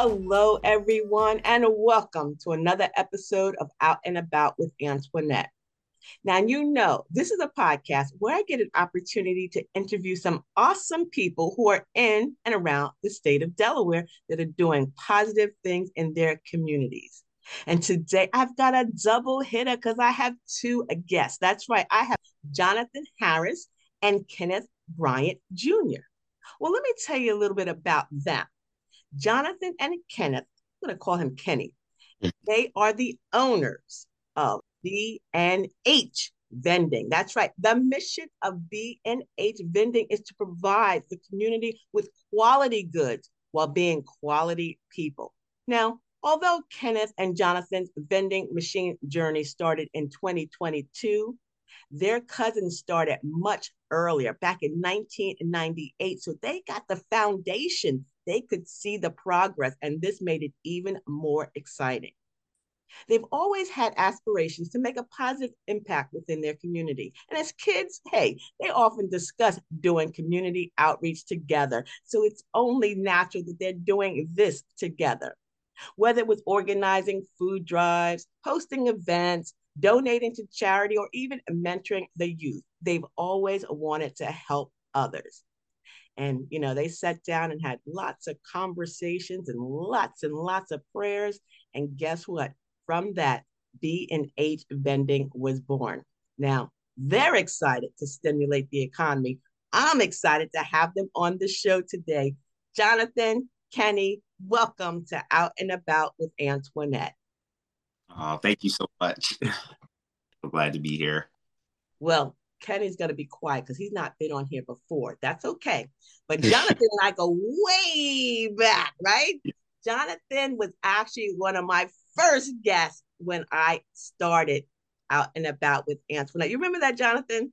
Hello, everyone, and welcome to another episode of Out and About with Antoinette. Now, you know, this is a podcast where I get an opportunity to interview some awesome people who are in and around the state of Delaware that are doing positive things in their communities. And today I've got a double hitter because I have two guests. That's right, I have Jonathan Harris and Kenneth Bryant Jr. Well, let me tell you a little bit about them. Jonathan and Kenneth, I'm going to call him Kenny, mm. they are the owners of B&H vending. That's right. The mission of B&H vending is to provide the community with quality goods while being quality people. Now, although Kenneth and Jonathan's vending machine journey started in 2022, their cousins started much earlier, back in 1998. So they got the foundation. They could see the progress, and this made it even more exciting. They've always had aspirations to make a positive impact within their community. And as kids, hey, they often discuss doing community outreach together. So it's only natural that they're doing this together. Whether it was organizing food drives, hosting events, donating to charity, or even mentoring the youth, they've always wanted to help others. And, you know, they sat down and had lots of conversations and lots and lots of prayers. And guess what? from that, B and H vending was born. Now, they're excited to stimulate the economy. I'm excited to have them on the show today. Jonathan, Kenny, welcome to Out and About with Antoinette. Oh, thank you so much. I'm glad to be here. Well, Kenny's going to be quiet because he's not been on here before. That's okay. But Jonathan and I go way back, right? Jonathan was actually one of my first guests when I started out and about with Antoinette. You remember that, Jonathan?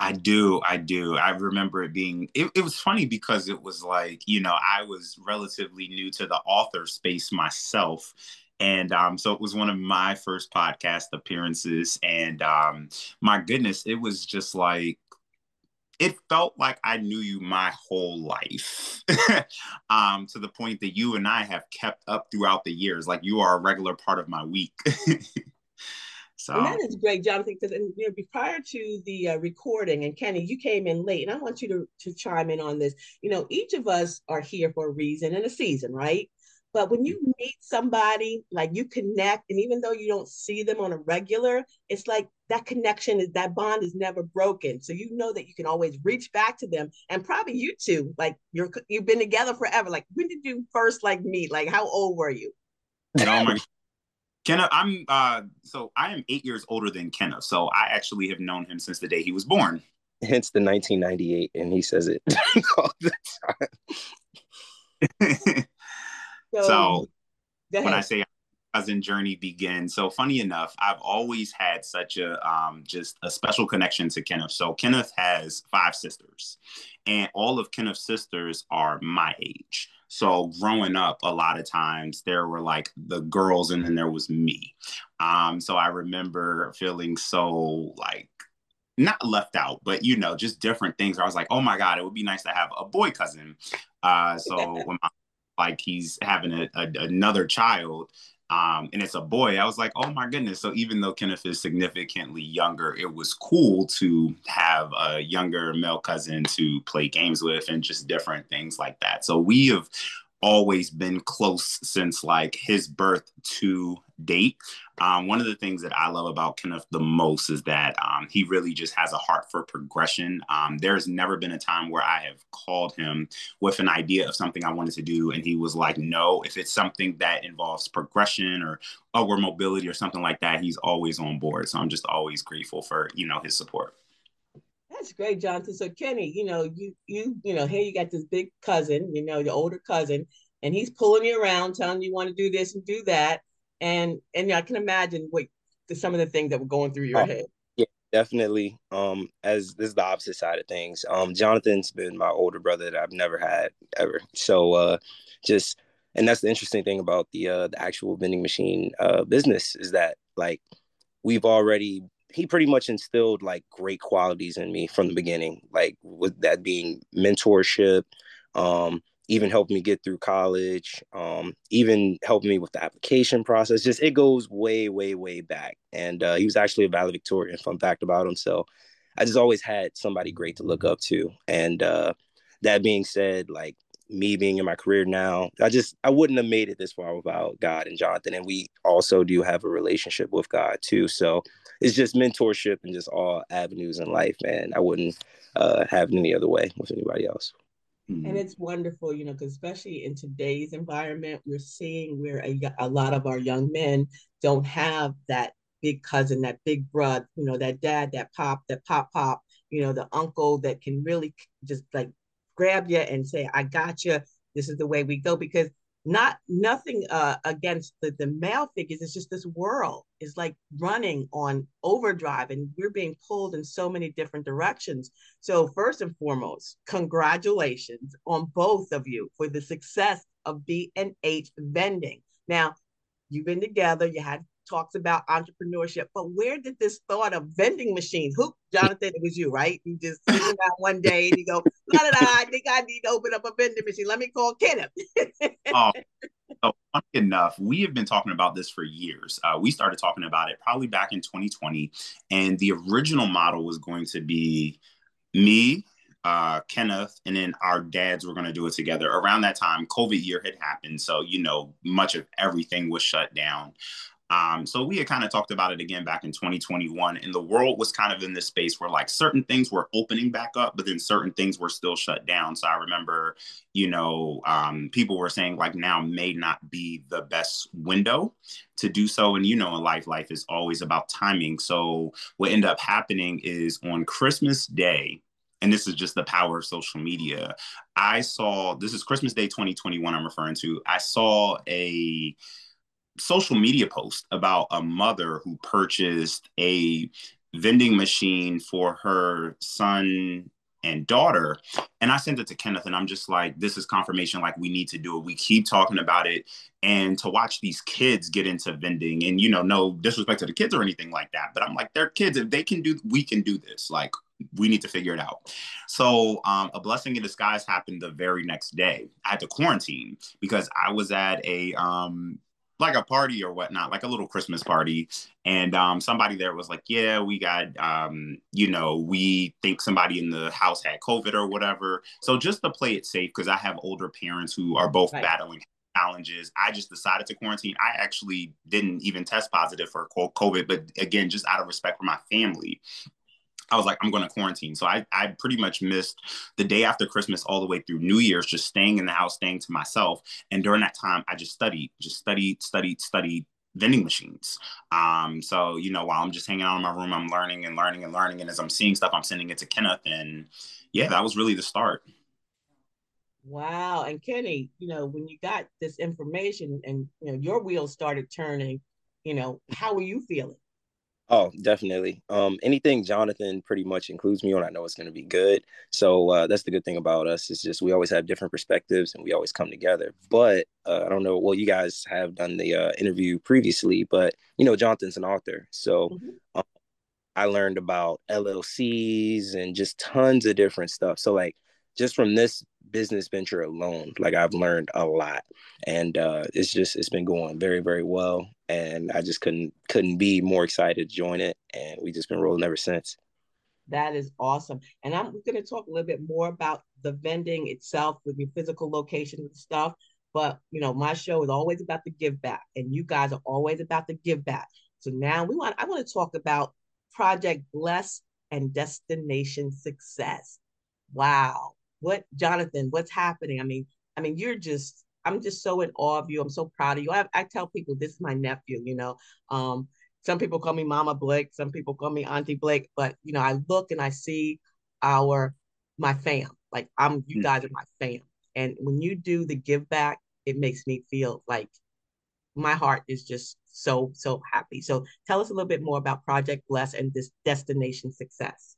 I do. I do. I remember it being, it, it, was funny because it was like, you know, I was relatively new to the author space myself. And um, so it was one of my first podcast appearances. And um, my goodness, it was just like, it felt like I knew you my whole life, um, to the point that you and I have kept up throughout the years. Like you are a regular part of my week. so and that is great, Jonathan. Because you know, prior to the uh, recording, and Kenny, you came in late, and I want you to to chime in on this. You know, each of us are here for a reason and a season, right? But when you meet somebody, like you connect, and even though you don't see them on a regular, it's like that connection is that bond is never broken. So you know that you can always reach back to them. And probably you two, like you're you've been together forever. Like when did you first like meet? Like how old were you? Oh my Kenneth, I'm uh so I am eight years older than Kenneth. So I actually have known him since the day he was born. Hence the 1998, and he says it all the time. So, so when I say cousin journey begins, so funny enough, I've always had such a um, just a special connection to Kenneth. So Kenneth has five sisters, and all of Kenneth's sisters are my age. So growing up, a lot of times there were like the girls, and then there was me. Um, so I remember feeling so like not left out, but you know, just different things. I was like, oh my God, it would be nice to have a boy cousin. Uh, so when my like he's having a, a, another child um, and it's a boy, I was like, oh my goodness. So even though Kenneth is significantly younger, it was cool to have a younger male cousin to play games with and just different things like that. So we have always been close since like his birth to date. Um, one of the things that I love about Kenneth the most is that um, he really just has a heart for progression. Um, there's never been a time where I have called him with an idea of something I wanted to do, and he was like, "No." If it's something that involves progression or upward mobility or something like that, he's always on board. So I'm just always grateful for you know his support. That's great, Jonathan. So Kenny, you know, you you you know, here you got this big cousin, you know, your older cousin, and he's pulling you around, telling you want to do this and do that, and and I can imagine what some of the things that were going through your oh, head. Yeah, definitely. Um, as this is the opposite side of things. Um, Jonathan's been my older brother that I've never had ever. So uh, just and that's the interesting thing about the uh the actual vending machine uh business is that like we've already he pretty much instilled like great qualities in me from the beginning, like with that being mentorship, um, even helped me get through college, um, even helped me with the application process. Just it goes way, way, way back. And uh, he was actually a valedictorian. Fun fact about him. So I just always had somebody great to look up to. And uh, that being said, like me being in my career now, I just I wouldn't have made it this far without God and Jonathan. And we also do have a relationship with God too. So it's just mentorship and just all avenues in life, man. I wouldn't uh, have it any other way with anybody else. Mm-hmm. And it's wonderful, you know, because especially in today's environment, we're seeing where a, a lot of our young men don't have that big cousin, that big brother, you know, that dad, that pop, that pop pop, you know, the uncle that can really just like grab you and say, I got you. This is the way we go. Because not nothing uh, against the, the male figures. It's just this world is like running on overdrive and we're being pulled in so many different directions. So first and foremost, congratulations on both of you for the success of B and H vending. Now, you've been together, you had talks about entrepreneurship, but where did this thought of vending machines? Who, Jonathan, it was you, right? You just down one day and you go, la da da, I think I need to open up a vending machine. Let me call Kenneth. oh, so funny enough, we have been talking about this for years. Uh, we started talking about it probably back in 2020, and the original model was going to be me, uh, Kenneth, and then our dads were going to do it together. Around that time, COVID year had happened, so you know much of everything was shut down. Um, so we had kind of talked about it again back in 2021, and the world was kind of in this space where like certain things were opening back up, but then certain things were still shut down. So I remember, you know, um, people were saying like now may not be the best window to do so. And you know, in life, life is always about timing. So what ended up happening is on Christmas Day, and this is just the power of social media. I saw this is Christmas Day 2021. I'm referring to. I saw a social media post about a mother who purchased a vending machine for her son and daughter. And I sent it to Kenneth, and I'm just like, this is confirmation. Like, we need to do it. We keep talking about it. And to watch these kids get into vending, and you know, no disrespect to the kids or anything like that, but I'm like, they're kids. If they can do, we can do this. Like, we need to figure it out. So, um, a blessing in disguise happened the very next day. I had to quarantine because I was at a um, like a party or whatnot, like a little Christmas party. And um, somebody there was like, yeah, we got, um, you know, we think somebody in the house had COVID or whatever. So just to play it safe, because I have older parents who are both right. battling challenges. I just decided to quarantine. I actually didn't even test positive for COVID, but again, just out of respect for my family. I was like, I'm going to quarantine. So I, I pretty much missed the day after Christmas all the way through New Year's, just staying in the house, staying to myself. And during that time, I just studied, just studied, studied, studied vending machines. Um, so, you know, while I'm just hanging out in my room, I'm learning and learning and learning. And as I'm seeing stuff, I'm sending it to Kenneth. And yeah, that was really the start. Wow. And Kenny, you know, when you got this information and, you know, your wheels started turning, you know, how were you feeling? Oh, definitely. Um, anything Jonathan pretty much includes me on, I know it's going to be good. So uh, that's the good thing about us. It's just we always have different perspectives and we always come together. But uh, I don't know. Well, you guys have done the uh, interview previously, but you know, Jonathan's an author, so mm-hmm. um, I learned about LLCs and just tons of different stuff. So like, just from this business venture alone like i've learned a lot. And uh, it's just it's been going very very well. And i just couldn't couldn't be more excited to join it. And we just been rolling ever since. That is awesome. And i'm going to talk a little bit more about the vending itself with your physical location and stuff. But you know my show is always about the give back and you guys are always about the give back. So now we want i want to talk about project bless and destination success. Wow what Jonathan, what's happening? I mean, I mean, you're just, I'm just so in awe of you. I'm so proud of you. I, I tell people this is my nephew, you know. Um, some people call me Mama Blake, some people call me Auntie Blake, but you know, I look and I see our my fam. Like I'm you hmm. guys are my fam. And when you do the give back, it makes me feel like my heart is just so, so happy. So tell us a little bit more about Project Bless and this destination success.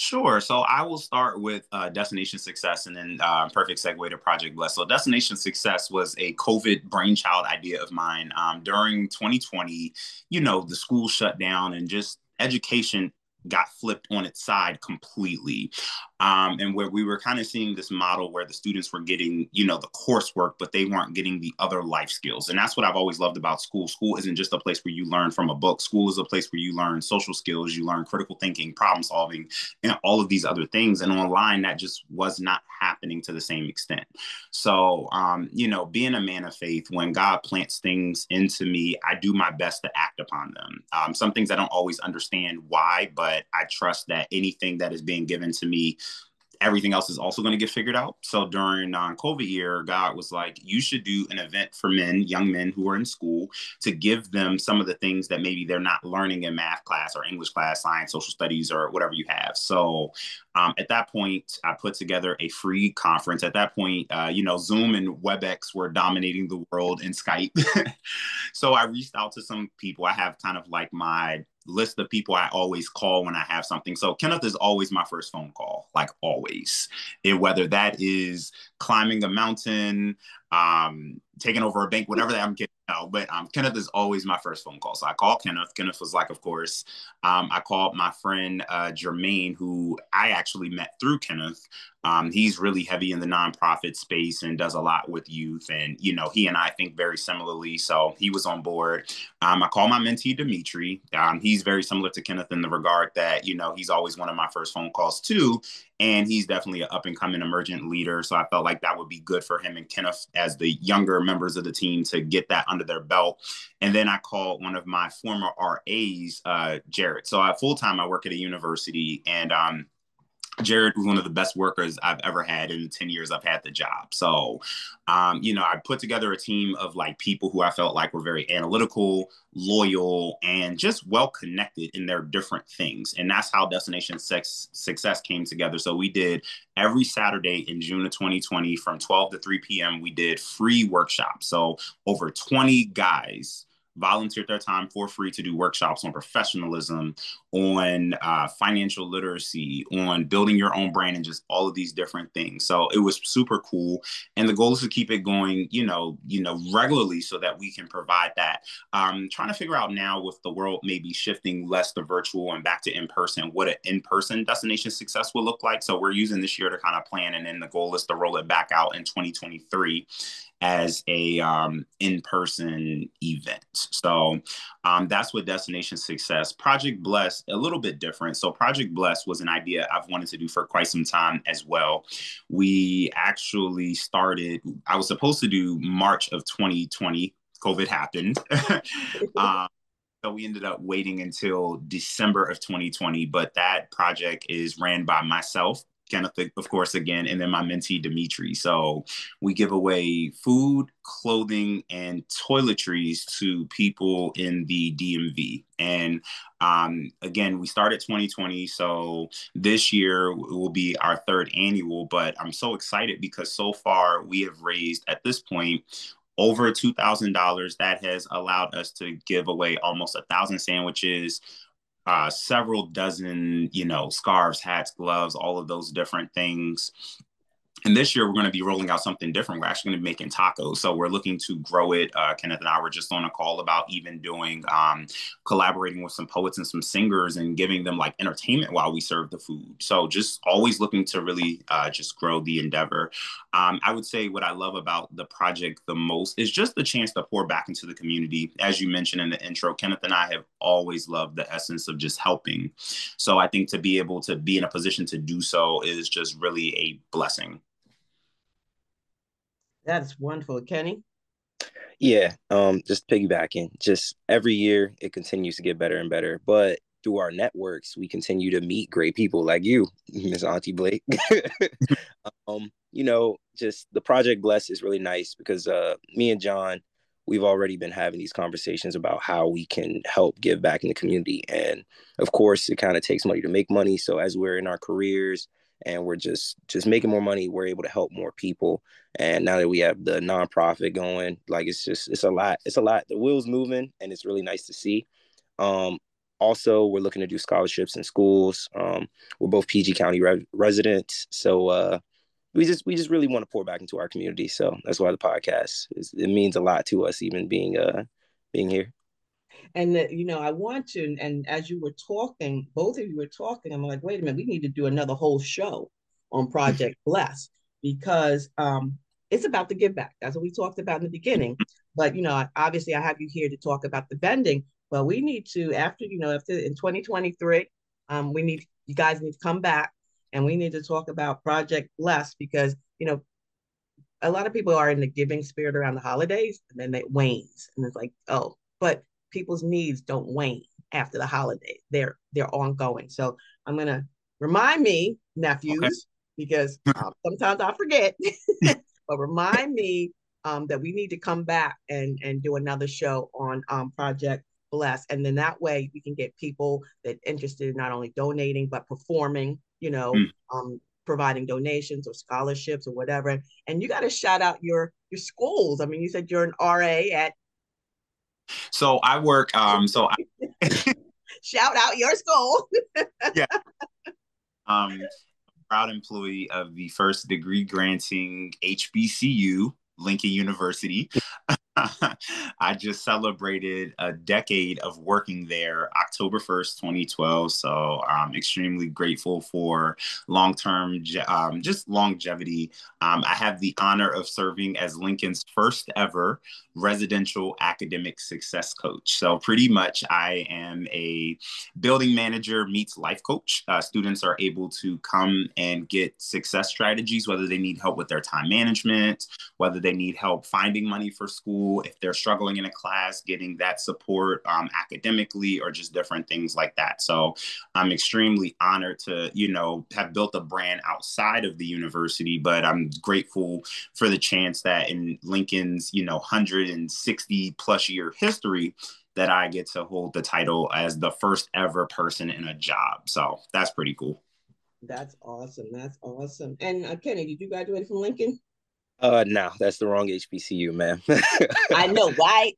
Sure. So I will start with uh, Destination Success and then uh, perfect segue to Project Bless. So Destination Success was a COVID brainchild idea of mine. Um, during 2020, you know, the school shut down and just education got flipped on its side completely. Um, and where we were kind of seeing this model where the students were getting, you know, the coursework, but they weren't getting the other life skills. And that's what I've always loved about school. School isn't just a place where you learn from a book. School is a place where you learn social skills, you learn critical thinking, problem solving, and all of these other things. And online, that just was not happening to the same extent. So, um, you know, being a man of faith, when God plants things into me, I do my best to act upon them. Um, some things I don't always understand why, but I trust that anything that is being given to me everything else is also going to get figured out. So during non-COVID year, God was like, you should do an event for men, young men who are in school, to give them some of the things that maybe they're not learning in math class or English class, science, social studies, or whatever you have. So um, at that point, I put together a free conference. At that point, uh, you know, Zoom and WebEx were dominating the world and Skype. so I reached out to some people. I have kind of like my list of people I always call when I have something. So Kenneth is always my first phone call, like always. And whether that is climbing a mountain, um, taking over a bank, whatever that I'm getting out. But um, Kenneth is always my first phone call. So I called Kenneth. Kenneth was like, of course. Um, I called my friend uh, Jermaine, who I actually met through Kenneth. Um, he's really heavy in the nonprofit space and does a lot with youth. And, you know, he and I think very similarly. So he was on board. Um, I call my mentee, Dimitri. Um, he's very similar to Kenneth in the regard that, you know, he's always one of my first phone calls too and he's definitely an up and coming emergent leader. So I felt like that would be good for him and Kenneth as the younger members of the team to get that under their belt. And then I called one of my former RAs, uh, Jared. So I full time I work at a university, and um, Jared was one of the best workers I've ever had in the 10 years I've had the job. So, um, you know, I put together a team of like people who I felt like were very analytical, loyal, and just well connected in their different things. And that's how Destination Sex Success came together. So we did every Saturday in June of 2020 from 12 to 3 p.m. We did free workshops. So over 20 guys volunteered their time for free to do workshops on professionalism, on uh, financial literacy, on building your own brand, and just all of these different things. So it was super cool, and the goal is to keep it going, you know, you know, regularly so that we can provide that. Um, trying to figure out now with the world maybe shifting less to virtual and back to in person, what an in person destination success will look like. So we're using this year to kind of plan, and then the goal is to roll it back out in 2023 as a um, in-person event. So um, that's what Destination Success. Project Bless, a little bit different. So Project Bless was an idea I've wanted to do for quite some time as well. We actually started, I was supposed to do March of 2020. COVID happened. um, so we ended up waiting until December of 2020, but that project is ran by myself Kenneth, of course, again, and then my mentee, Dimitri. So we give away food, clothing, and toiletries to people in the DMV. And um, again, we started 2020. So this year will be our third annual, but I'm so excited because so far we have raised at this point over $2,000 that has allowed us to give away almost a thousand sandwiches, uh, several dozen, you know, scarves, hats, gloves, all of those different things and this year we're going to be rolling out something different. We're actually going to be making tacos. So we're looking to grow it. Uh, Kenneth and I were just on a call about even doing um, collaborating with some poets and some singers and giving them like entertainment while we serve the food. So just always looking to really uh, just grow the endeavor. Um, I would say what I love about the project the most is just the chance to pour back into the community. As you mentioned in the intro, Kenneth and I have always loved the essence of just helping. So I think to be able to be in a position to do so is just really a blessing. That's wonderful. Kenny? Yeah, um, just piggybacking. Just every year it continues to get better and better. But through our networks, we continue to meet great people like you, Miss Auntie Blake. um, you know, just the project Bless is really nice because uh me and John, we've already been having these conversations about how we can help give back in the community. And of course, it kind of takes money to make money. So as we're in our careers and we're just just making more money we're able to help more people. And now that we have the nonprofit going like it's just it's a lot it's a lot. The wheels moving and it's really nice to see. Um also we're looking to do scholarships in schools. Um we're both pg county re- residents. So uh we just we just really want to pour back into our community. So that's why the podcast is it means a lot to us even being uh being here and that you know i want to and as you were talking both of you were talking i'm like wait a minute we need to do another whole show on Project Bless because um, it's about the give back. That's what we talked about in the beginning. But you know, obviously, I have you here to talk about the vending. But we need to after you know after in 2023, um, we need you guys need to come back and we need to talk about Project Bless because you know a lot of people are in the giving spirit around the holidays and then it wanes and it's like oh but people's needs don't wane after the holiday they're they're ongoing so i'm going to remind me nephews okay. because um, sometimes i forget but remind me um, that we need to come back and and do another show on um, project bless and then that way we can get people that interested in not only donating but performing you know mm. um, providing donations or scholarships or whatever. And you got to shout out your your schools. I mean, you said you're an RA at. So I work. Um. So I... shout out your school. yeah. Um, proud employee of the first degree granting HBCU, Lincoln University. I just celebrated a decade of working there October 1st, 2012. So I'm extremely grateful for long term, um, just longevity. Um, I have the honor of serving as Lincoln's first ever residential academic success coach. So, pretty much, I am a building manager meets life coach. Uh, students are able to come and get success strategies, whether they need help with their time management, whether they need help finding money for school, if they're struggling in a class, getting that support um, academically, or just different things like that. So, I'm extremely honored to, you know, have built a brand outside of the university, but I'm grateful for the chance that in Lincoln's, you know, 160 plus year history that I get to hold the title as the first ever person in a job. So that's pretty cool. That's awesome. That's awesome. And uh, Kenny, did you graduate from Lincoln? Uh, no, that's the wrong HBCU, man. I know, right?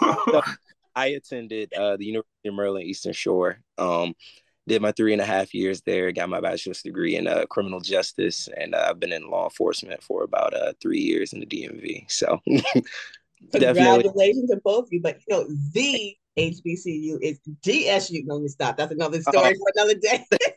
so, I attended uh, the University of Maryland Eastern Shore. Um, did my three and a half years there, got my bachelor's degree in uh, criminal justice, and uh, I've been in law enforcement for about uh, three years in the DMV. So, congratulations to both of you. But you know, the HBCU is DSU. No, me stop. That's another story uh, for another day.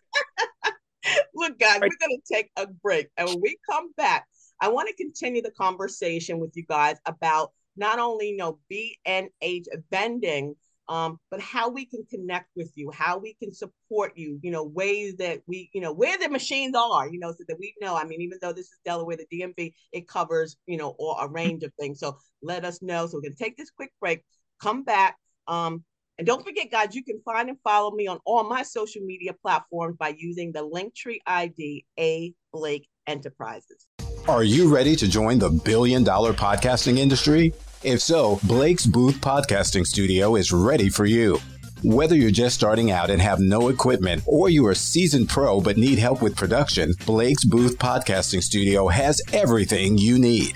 Guys, we're going to take a break, and when we come back, I want to continue the conversation with you guys about not only you know B&H vending um, but how we can connect with you, how we can support you, you know, ways that we, you know, where the machines are, you know, so that we know. I mean, even though this is Delaware, the DMV, it covers, you know, all a range of things. So let us know. So we can take this quick break, come back. Um, and don't forget, guys, you can find and follow me on all my social media platforms by using the Linktree ID A Blake Enterprises. Are you ready to join the billion dollar podcasting industry? If so, Blake's Booth Podcasting Studio is ready for you. Whether you're just starting out and have no equipment, or you are a seasoned pro but need help with production, Blake's Booth Podcasting Studio has everything you need.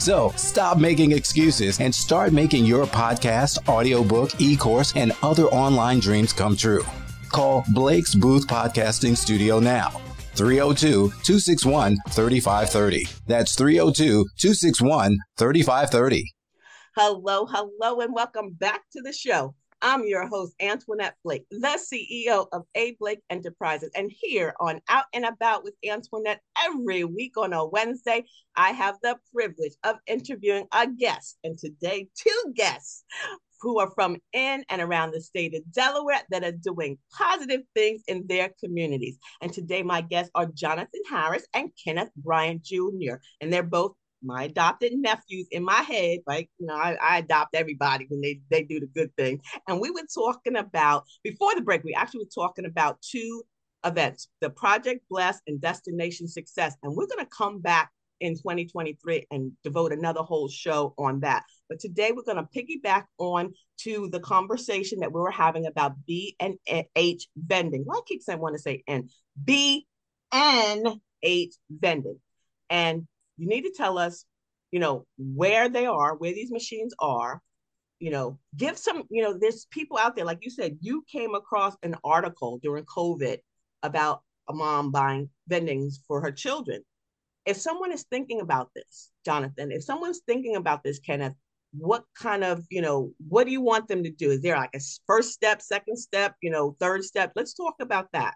So stop making excuses and start making your podcast, audiobook, e course, and other online dreams come true. Call Blake's Booth Podcasting Studio now. 302 261 3530. That's 302 261 3530. Hello, hello, and welcome back to the show. I'm your host, Antoinette Blake, the CEO of A. Blake Enterprises. And here on Out and About with Antoinette, every week on a Wednesday, I have the privilege of interviewing a guest. And today, two guests who are from in and around the state of Delaware that are doing positive things in their communities. And today, my guests are Jonathan Harris and Kenneth Bryant Jr., and they're both my adopted nephews in my head, like you know, I, I, adopt everybody when they they do the good thing. And we were talking about before the break, we actually were talking about two events: the Project Bless and Destination Success. And we're going to come back in 2023 and devote another whole show on that. But today we're going to piggyback on to the conversation that we were having about B and H vending. Why well, keep saying want to say N B and aids vending. And you need to tell us, you know, where they are, where these machines are, you know, give some, you know, there's people out there, like you said, you came across an article during COVID about a mom buying vendings for her children. If someone is thinking about this, Jonathan, if someone's thinking about this, Kenneth, what kind of, you know, what do you want them to do? Is there like a first step, second step, you know, third step? Let's talk about that.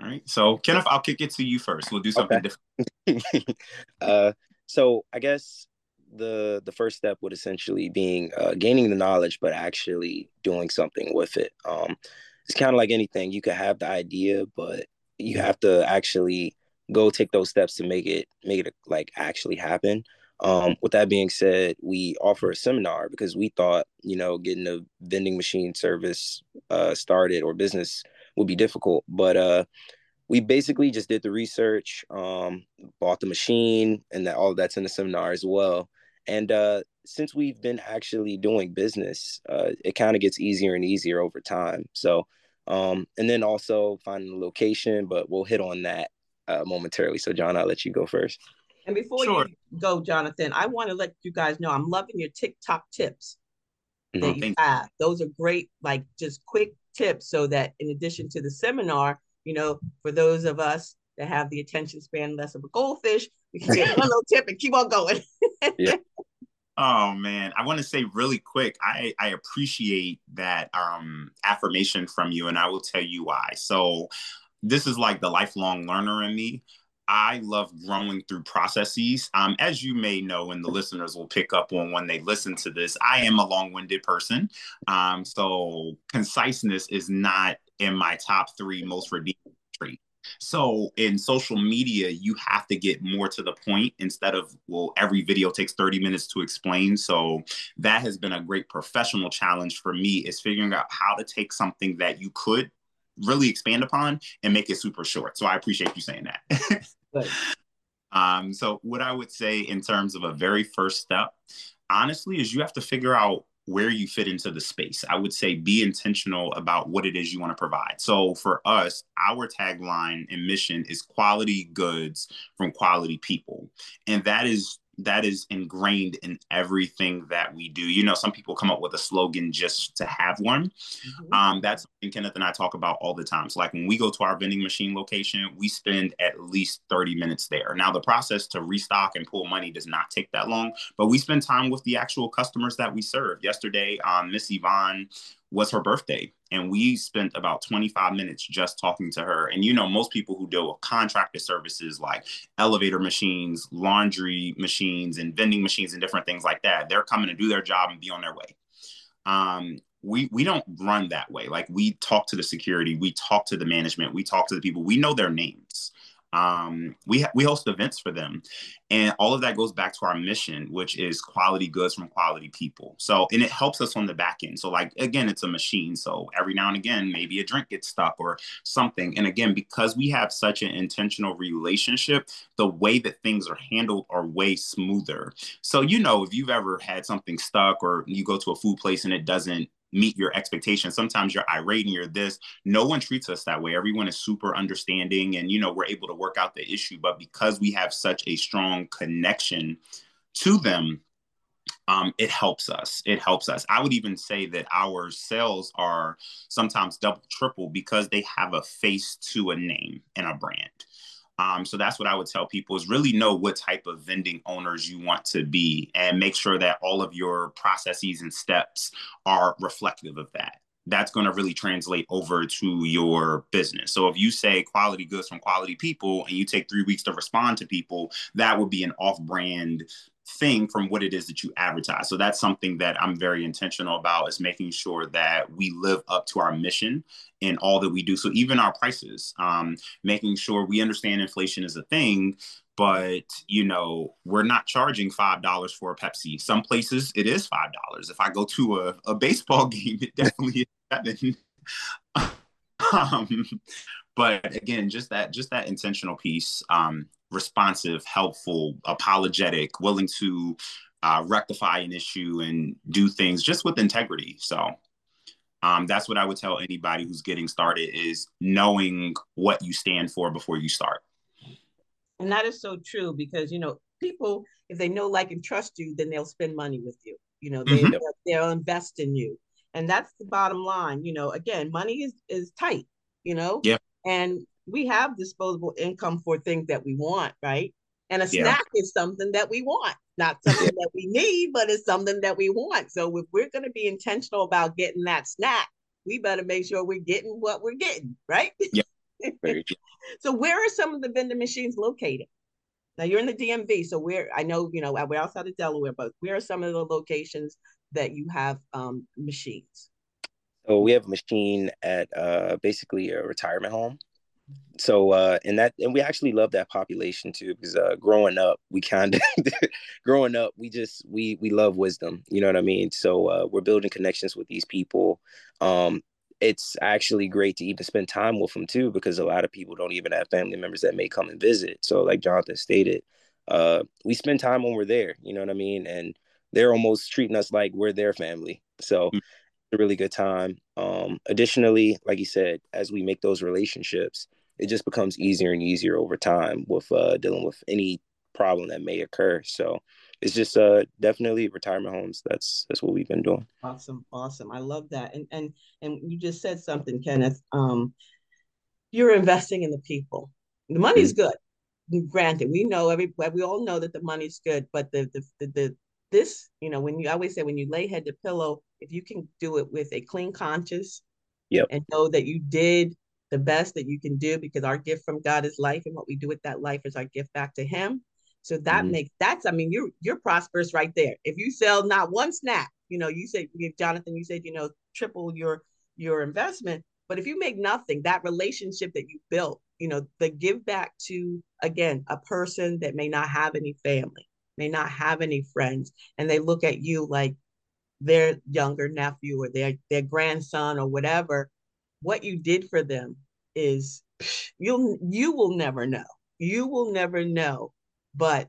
All right. So, Kenneth, I'll kick it to you first. We'll do something okay. different. uh, so, I guess the the first step would essentially being uh, gaining the knowledge, but actually doing something with it. Um, it's kind of like anything. You could have the idea, but you have to actually go take those steps to make it make it like actually happen. Um, with that being said, we offer a seminar because we thought, you know, getting a vending machine service uh, started or business would be difficult. But uh, we basically just did the research, um, bought the machine, and that all of that's in the seminar as well. And uh, since we've been actually doing business, uh, it kind of gets easier and easier over time. So, um, and then also finding the location, but we'll hit on that uh, momentarily. So, John, I'll let you go first. And before sure. you go, Jonathan, I want to let you guys know I'm loving your TikTok tips that mm-hmm. you have. Those are great, like just quick tips, so that in addition to the seminar, you know, for those of us that have the attention span less of a goldfish, we can get one little tip and keep on going. yeah. Oh man, I want to say really quick, I, I appreciate that um, affirmation from you, and I will tell you why. So, this is like the lifelong learner in me. I love growing through processes. Um, as you may know, and the listeners will pick up on when they listen to this, I am a long winded person. Um, so, conciseness is not in my top three most redeeming traits. So in social media, you have to get more to the point instead of, well, every video takes 30 minutes to explain. So that has been a great professional challenge for me is figuring out how to take something that you could really expand upon and make it super short. So I appreciate you saying that. um, so what I would say in terms of a very first step, honestly, is you have to figure out where you fit into the space. I would say be intentional about what it is you want to provide. So for us, our tagline and mission is quality goods from quality people. And that is that is ingrained in everything that we do. You know, some people come up with a slogan just to have one. Mm-hmm. Um, that's something Kenneth and I talk about all the time. So, like when we go to our vending machine location, we spend at least 30 minutes there. Now, the process to restock and pull money does not take that long, but we spend time with the actual customers that we serve. Yesterday, um, Miss Yvonne was her birthday. And we spent about 25 minutes just talking to her. And you know most people who deal with contractor services like elevator machines laundry machines and vending machines and different things like that they're coming to do their job and be on their way. Um, we we don't run that way. Like we talk to the security we talk to the management we talk to the people we know their names um, we ha- we host events for them, and all of that goes back to our mission, which is quality goods from quality people. So, and it helps us on the back end. So, like again, it's a machine. So every now and again, maybe a drink gets stuck or something. And again, because we have such an intentional relationship, the way that things are handled are way smoother. So, you know, if you've ever had something stuck or you go to a food place and it doesn't meet your expectations. Sometimes you're irate and you're this. No one treats us that way. Everyone is super understanding and you know we're able to work out the issue. But because we have such a strong connection to them, um, it helps us. It helps us. I would even say that our sales are sometimes double, triple because they have a face to a name and a brand. Um, so that's what I would tell people is really know what type of vending owners you want to be and make sure that all of your processes and steps are reflective of that. That's going to really translate over to your business. So if you say quality goods from quality people and you take three weeks to respond to people, that would be an off brand thing from what it is that you advertise. So that's something that I'm very intentional about is making sure that we live up to our mission in all that we do. So even our prices, um, making sure we understand inflation is a thing, but you know we're not charging five dollars for a Pepsi. Some places it is five dollars. If I go to a, a baseball game, it definitely is seven. um, but again, just that just that intentional piece. Um, responsive, helpful, apologetic, willing to uh, rectify an issue and do things just with integrity. So Um, that's what I would tell anybody who's getting started is knowing what you stand for before you start. And that is so true because you know people, if they know, like, and trust you, then they'll spend money with you. You know, they, mm-hmm. they'll, they'll invest in you, and that's the bottom line. You know, again, money is is tight. You know, yeah, and we have disposable income for things that we want, right? And a yeah. snack is something that we want, not something that we need, but it's something that we want. So if we're going to be intentional about getting that snack, we better make sure we're getting what we're getting, right? Yeah. so where are some of the vending machines located? Now you're in the DMV, so where I know you know we're outside of Delaware, but where are some of the locations that you have um, machines? So we have a machine at uh, basically a retirement home so uh and that and we actually love that population too because uh growing up we kind of growing up we just we we love wisdom you know what i mean? So uh we're building connections with these people. Um it's actually great to even spend time with them too because a lot of people don't even have family members that may come and visit. So like jonathan stated uh we spend time when we're there you know what i mean? And they're almost treating us like we're their family. So mm-hmm. a really good time um additionally like you said as we make those relationships it just becomes easier and easier over time with uh, dealing with any problem that may occur. So it's just uh, definitely retirement homes. That's that's what we've been doing. Awesome, awesome. I love that. And and and you just said something, Kenneth. Um, you're investing in the people. The money's mm-hmm. good. Granted, we know every we all know that the money's good, but the the the, the this you know when you I always say when you lay head to pillow, if you can do it with a clean conscience, yep. and know that you did the best that you can do because our gift from God is life, and what we do with that life is our gift back to Him. So that mm-hmm. makes that's I mean you're you're prosperous right there. If you sell not one snack, you know you said Jonathan, you said you know triple your your investment, but if you make nothing, that relationship that you built, you know, the give back to again a person that may not have any family, may not have any friends, and they look at you like their younger nephew or their their grandson or whatever what you did for them is you'll you will never know. You will never know, but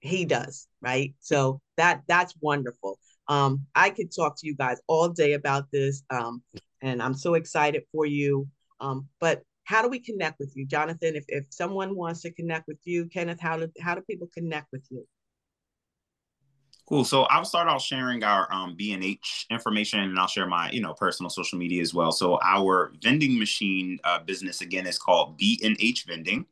he does, right? So that that's wonderful. Um, I could talk to you guys all day about this, um, and I'm so excited for you. Um, but how do we connect with you, Jonathan? If if someone wants to connect with you, Kenneth, how do how do people connect with you? Cool. So I'll start off sharing our um, B&H information, and I'll share my, you know, personal social media as well. So our vending machine uh, business again is called B&H Vending,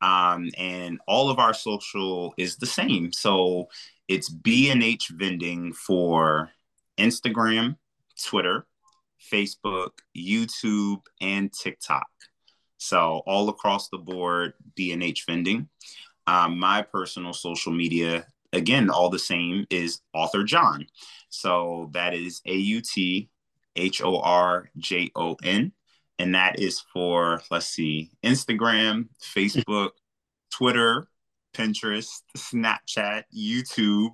um, and all of our social is the same. So it's B&H Vending for Instagram, Twitter, Facebook, YouTube, and TikTok. So all across the board, B&H Vending. Um, my personal social media again, all the same is author John. So that is A U T H O R J O N. And that is for, let's see, Instagram, Facebook, Twitter, Pinterest, Snapchat, YouTube,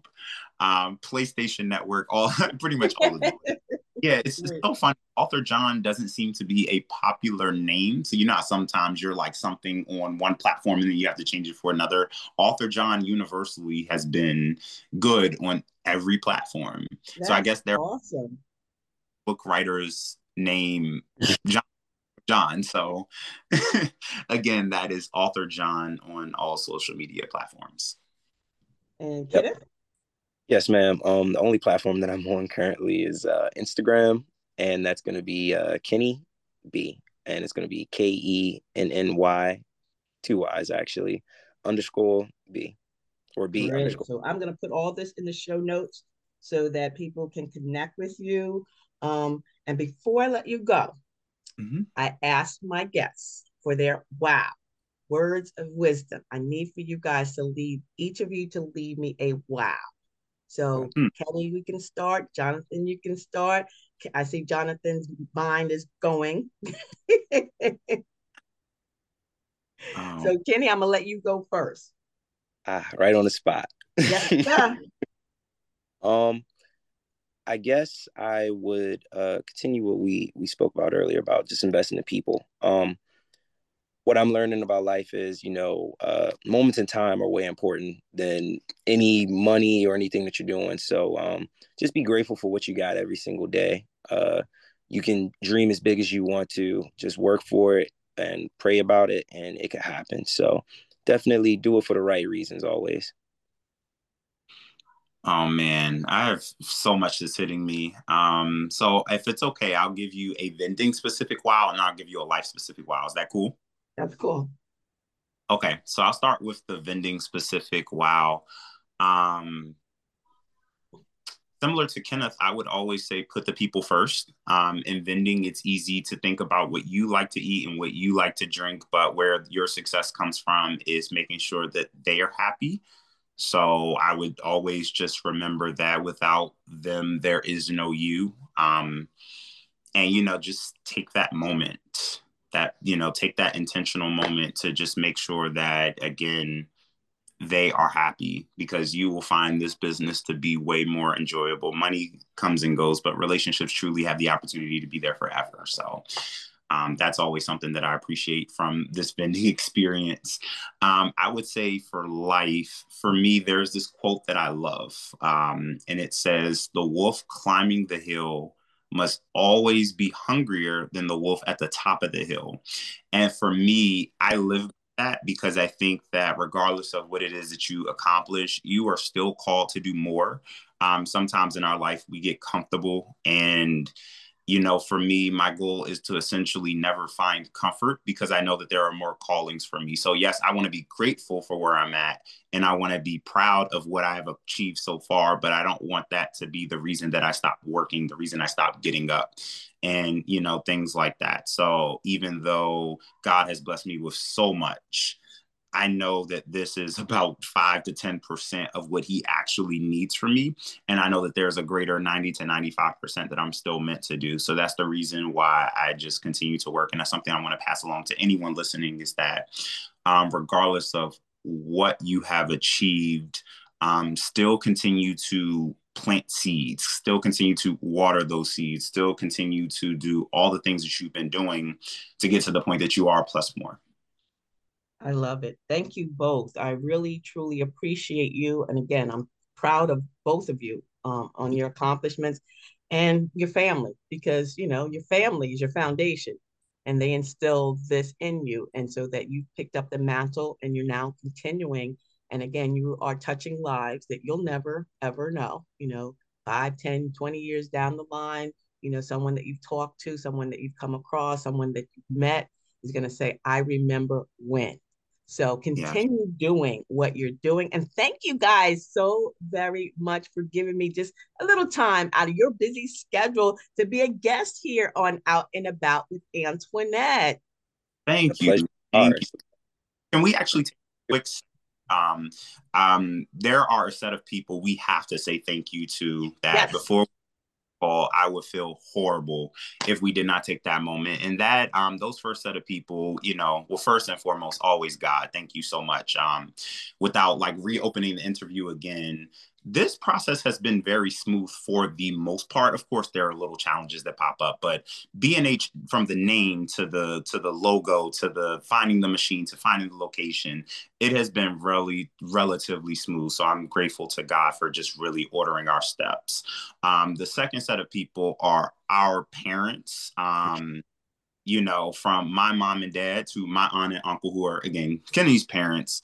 um, PlayStation Network, all pretty much all of it. yeah, it's, it's so fun. Author John doesn't seem to be a popular name. So you know sometimes you're like something on one platform and then you have to change it for another. Author John universally has been good on every platform. That's so I guess they're awesome. Book writer's name John John. So again, that is author John on all social media platforms. And Kenneth? Yep. Yes, ma'am. Um, the only platform that I'm on currently is uh, Instagram, and that's going to be uh, Kenny B, and it's going to be K E N N Y, two Y's actually, underscore B, or B Great. underscore. So I'm going to put all this in the show notes so that people can connect with you. Um, and before I let you go, mm-hmm. I asked my guests for their wow words of wisdom. I need for you guys to leave each of you to leave me a wow. So mm. Kelly, we can start. Jonathan, you can start. I see Jonathan's mind is going. oh. So Kenny, I'm gonna let you go first. Ah, right on the spot. Yeah. um, I guess I would uh continue what we we spoke about earlier about just investing in people. Um, what I'm learning about life is, you know, uh, moments in time are way important than any money or anything that you're doing. So um, just be grateful for what you got every single day Uh, you can dream as big as you want to, just work for it and pray about it, and it can happen. So definitely do it for the right reasons always. Oh man, I have so much that's hitting me. Um, so if it's okay, I'll give you a vending specific wow and I'll give you a life specific wow. Is that cool? That's cool. Okay, so I'll start with the vending specific wow. Um, similar to Kenneth, I would always say put the people first. Um, in vending, it's easy to think about what you like to eat and what you like to drink, but where your success comes from is making sure that they are happy so I would always just remember that without them, there is no you. Um, and, you know, just take that moment, that, you know, take that intentional moment to just make sure that, again, they are happy because you will find this business to be way more enjoyable. Money comes and goes, but relationships truly have the opportunity to be there forever. So, um, that's always something that I appreciate from this vending experience. Um, I would say for life, for me, there's this quote that I love, um, and it says, The wolf climbing the hill must always be hungrier than the wolf at the top of the hill. And for me, I live that because I think that regardless of what it is that you accomplish, you are still called to do more. Um, sometimes in our life, we get comfortable and you know, for me, my goal is to essentially never find comfort because I know that there are more callings for me. So, yes, I want to be grateful for where I'm at and I want to be proud of what I have achieved so far, but I don't want that to be the reason that I stop working, the reason I stop getting up, and, you know, things like that. So, even though God has blessed me with so much, I know that this is about five to 10% of what he actually needs from me. And I know that there's a greater 90 to 95% that I'm still meant to do. So that's the reason why I just continue to work. And that's something I want to pass along to anyone listening is that um, regardless of what you have achieved, um, still continue to plant seeds, still continue to water those seeds, still continue to do all the things that you've been doing to get to the point that you are plus more. I love it. Thank you both. I really, truly appreciate you. And again, I'm proud of both of you um, on your accomplishments and your family because, you know, your family is your foundation and they instilled this in you. And so that you picked up the mantle and you're now continuing. And again, you are touching lives that you'll never, ever know, you know, five, 10, 20 years down the line, you know, someone that you've talked to, someone that you've come across, someone that you've met is going to say, I remember when. So continue yeah. doing what you're doing. And thank you guys so very much for giving me just a little time out of your busy schedule to be a guest here on Out and About with Antoinette. Thank you. Thank you. Can we actually take a quick um um there are a set of people we have to say thank you to that yes. before I would feel horrible if we did not take that moment. And that, um, those first set of people, you know, well, first and foremost, always God. Thank you so much. Um, without like reopening the interview again, this process has been very smooth for the most part. Of course, there are little challenges that pop up, but B&H from the name to the to the logo to the finding the machine to finding the location, it has been really relatively smooth. So I'm grateful to God for just really ordering our steps. Um, the second set of people are our parents. Um, you know, from my mom and dad to my aunt and uncle, who are again Kenny's parents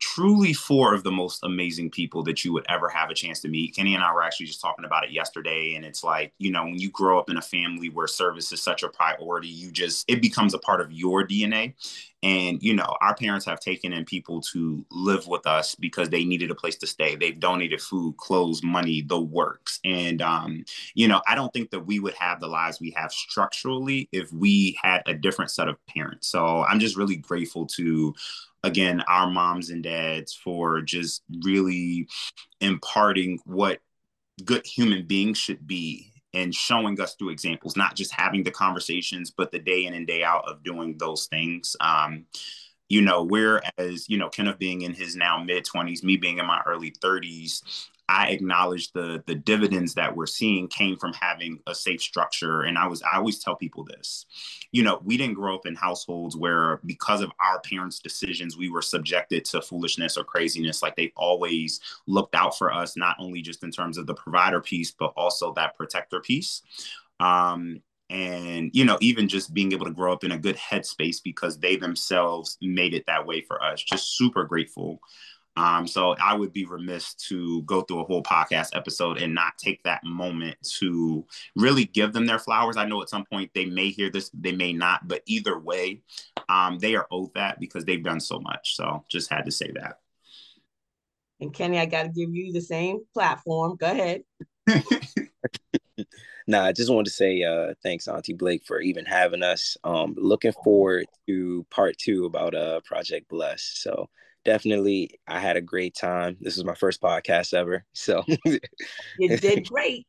truly four of the most amazing people that you would ever have a chance to meet. Kenny and I were actually just talking about it yesterday. And it's like, you know, when you grow up in a family where service is such a priority, you just, it becomes a part of your DNA. And, you know, our parents have taken in people to live with us because they needed a place to stay. They've donated food, clothes, money, the works. And, um, you know, I don't think that we would have the lives we have structurally if we had a different set of parents. So I'm just really grateful to again our moms and dads for just really imparting what good human beings should be and showing us through examples not just having the conversations but the day in and day out of doing those things. Um, you know whereas you know kenneth being in his now mid 20s me being in my early 30s I acknowledge the the dividends that we're seeing came from having a safe structure. And I was I always tell people this, you know, we didn't grow up in households where because of our parents' decisions, we were subjected to foolishness or craziness. Like they've always looked out for us, not only just in terms of the provider piece, but also that protector piece. Um, and you know even just being able to grow up in a good headspace because they themselves made it that way for us just super grateful um, so I would be remiss to go through a whole podcast episode and not take that moment to really give them their flowers. I know at some point they may hear this, they may not, but either way, um, they are owed that because they've done so much. So just had to say that. And Kenny, I got to give you the same platform. Go ahead. nah, I just wanted to say uh, thanks, Auntie Blake, for even having us. Um, looking forward to part two about uh, Project Bless. So definitely I had a great time. This was my first podcast ever. So you did great.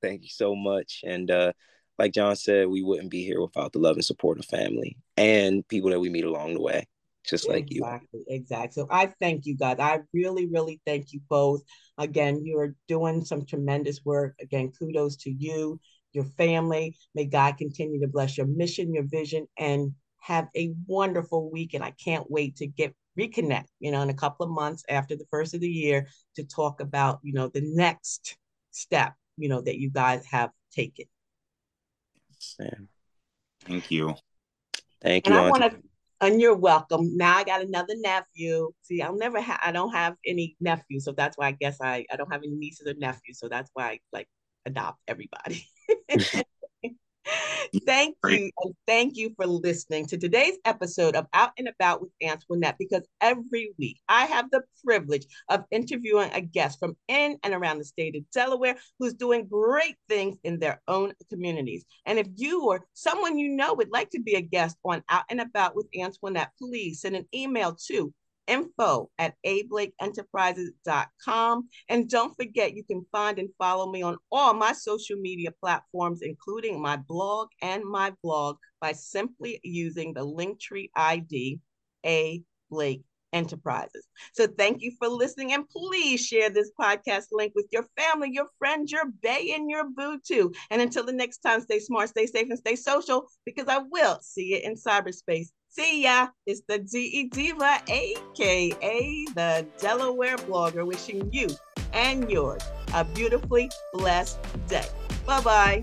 Thank you so much. And uh like John said, we wouldn't be here without the love and support of family and people that we meet along the way, just like you. Exactly, exactly. So I thank you guys. I really, really thank you both. Again, you are doing some tremendous work. Again, kudos to you, your family. May God continue to bless your mission, your vision, and have a wonderful week. And I can't wait to get reconnect, you know, in a couple of months after the first of the year to talk about, you know, the next step, you know, that you guys have taken. Thank you. Thank you. And I want to, and you're welcome. Now I got another nephew. See, I'll never have, I don't have any nephews. So that's why I guess I, I don't have any nieces or nephews. So that's why I like adopt everybody. thank you. And thank you for listening to today's episode of Out and About with Antoinette because every week I have the privilege of interviewing a guest from in and around the state of Delaware who's doing great things in their own communities. And if you or someone you know would like to be a guest on Out and About with Antoinette, please send an email to info at ablakeenterprises.com. And don't forget, you can find and follow me on all my social media platforms, including my blog and my blog, by simply using the Linktree ID, A Blake Enterprises. So thank you for listening and please share this podcast link with your family, your friends, your bay, and your boo too. And until the next time, stay smart, stay safe, and stay social because I will see you in cyberspace. See ya. It's the DE Diva, aka the Delaware blogger, wishing you and yours a beautifully blessed day. Bye bye.